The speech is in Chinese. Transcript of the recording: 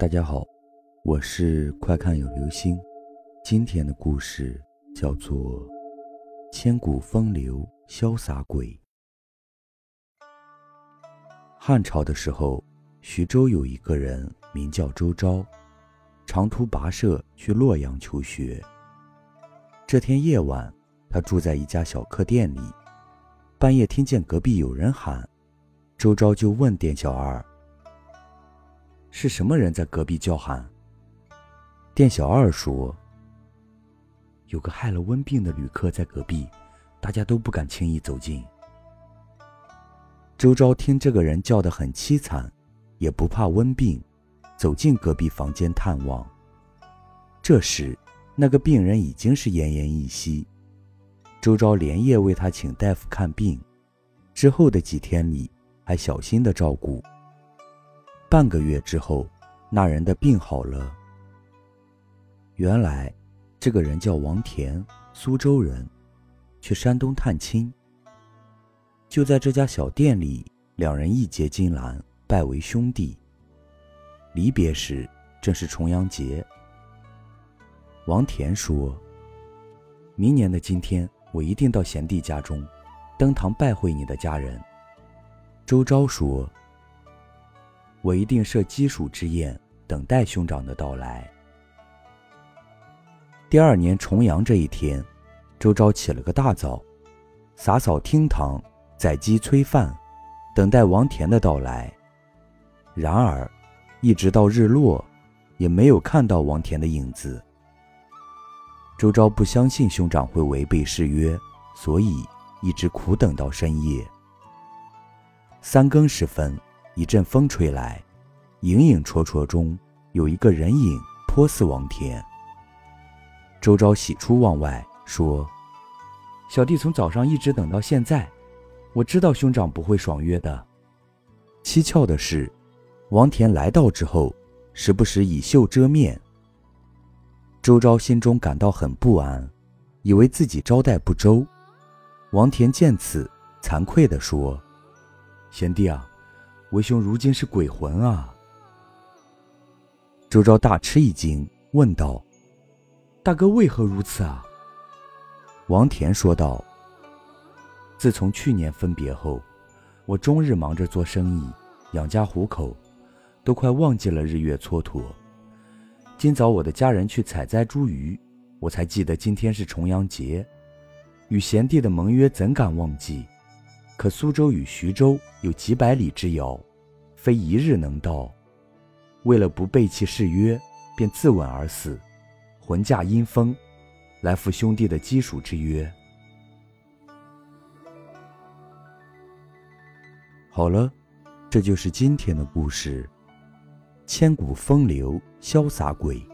大家好，我是快看有流星。今天的故事叫做《千古风流潇洒鬼》。汉朝的时候，徐州有一个人名叫周昭，长途跋涉去洛阳求学。这天夜晚，他住在一家小客店里，半夜听见隔壁有人喊，周昭就问店小二。是什么人在隔壁叫喊？店小二说：“有个害了瘟病的旅客在隔壁，大家都不敢轻易走近。”周昭听这个人叫得很凄惨，也不怕瘟病，走进隔壁房间探望。这时，那个病人已经是奄奄一息。周昭连夜为他请大夫看病，之后的几天里还小心的照顾。半个月之后，那人的病好了。原来，这个人叫王田，苏州人，去山东探亲。就在这家小店里，两人义结金兰，拜为兄弟。离别时，正是重阳节。王田说：“明年的今天，我一定到贤弟家中，登堂拜会你的家人。”周昭说。我一定设鸡黍之宴，等待兄长的到来。第二年重阳这一天，周昭起了个大早，洒扫厅堂，宰鸡催饭，等待王田的到来。然而，一直到日落，也没有看到王田的影子。周昭不相信兄长会违背誓约，所以一直苦等到深夜。三更时分。一阵风吹来，影影绰绰中有一个人影，颇似王田。周昭喜出望外，说：“小弟从早上一直等到现在，我知道兄长不会爽约的。”蹊跷的是，王田来到之后，时不时以袖遮面。周昭心中感到很不安，以为自己招待不周。王田见此，惭愧地说：“贤弟啊。”为兄如今是鬼魂啊！周昭大吃一惊，问道：“大哥为何如此啊？”王田说道：“自从去年分别后，我终日忙着做生意，养家糊口，都快忘记了日月蹉跎。今早我的家人去采摘茱萸，我才记得今天是重阳节，与贤弟的盟约怎敢忘记？”可苏州与徐州有几百里之遥，非一日能到。为了不背弃誓约，便自刎而死，魂驾阴风，来赴兄弟的基属之约。好了，这就是今天的故事。千古风流潇洒鬼。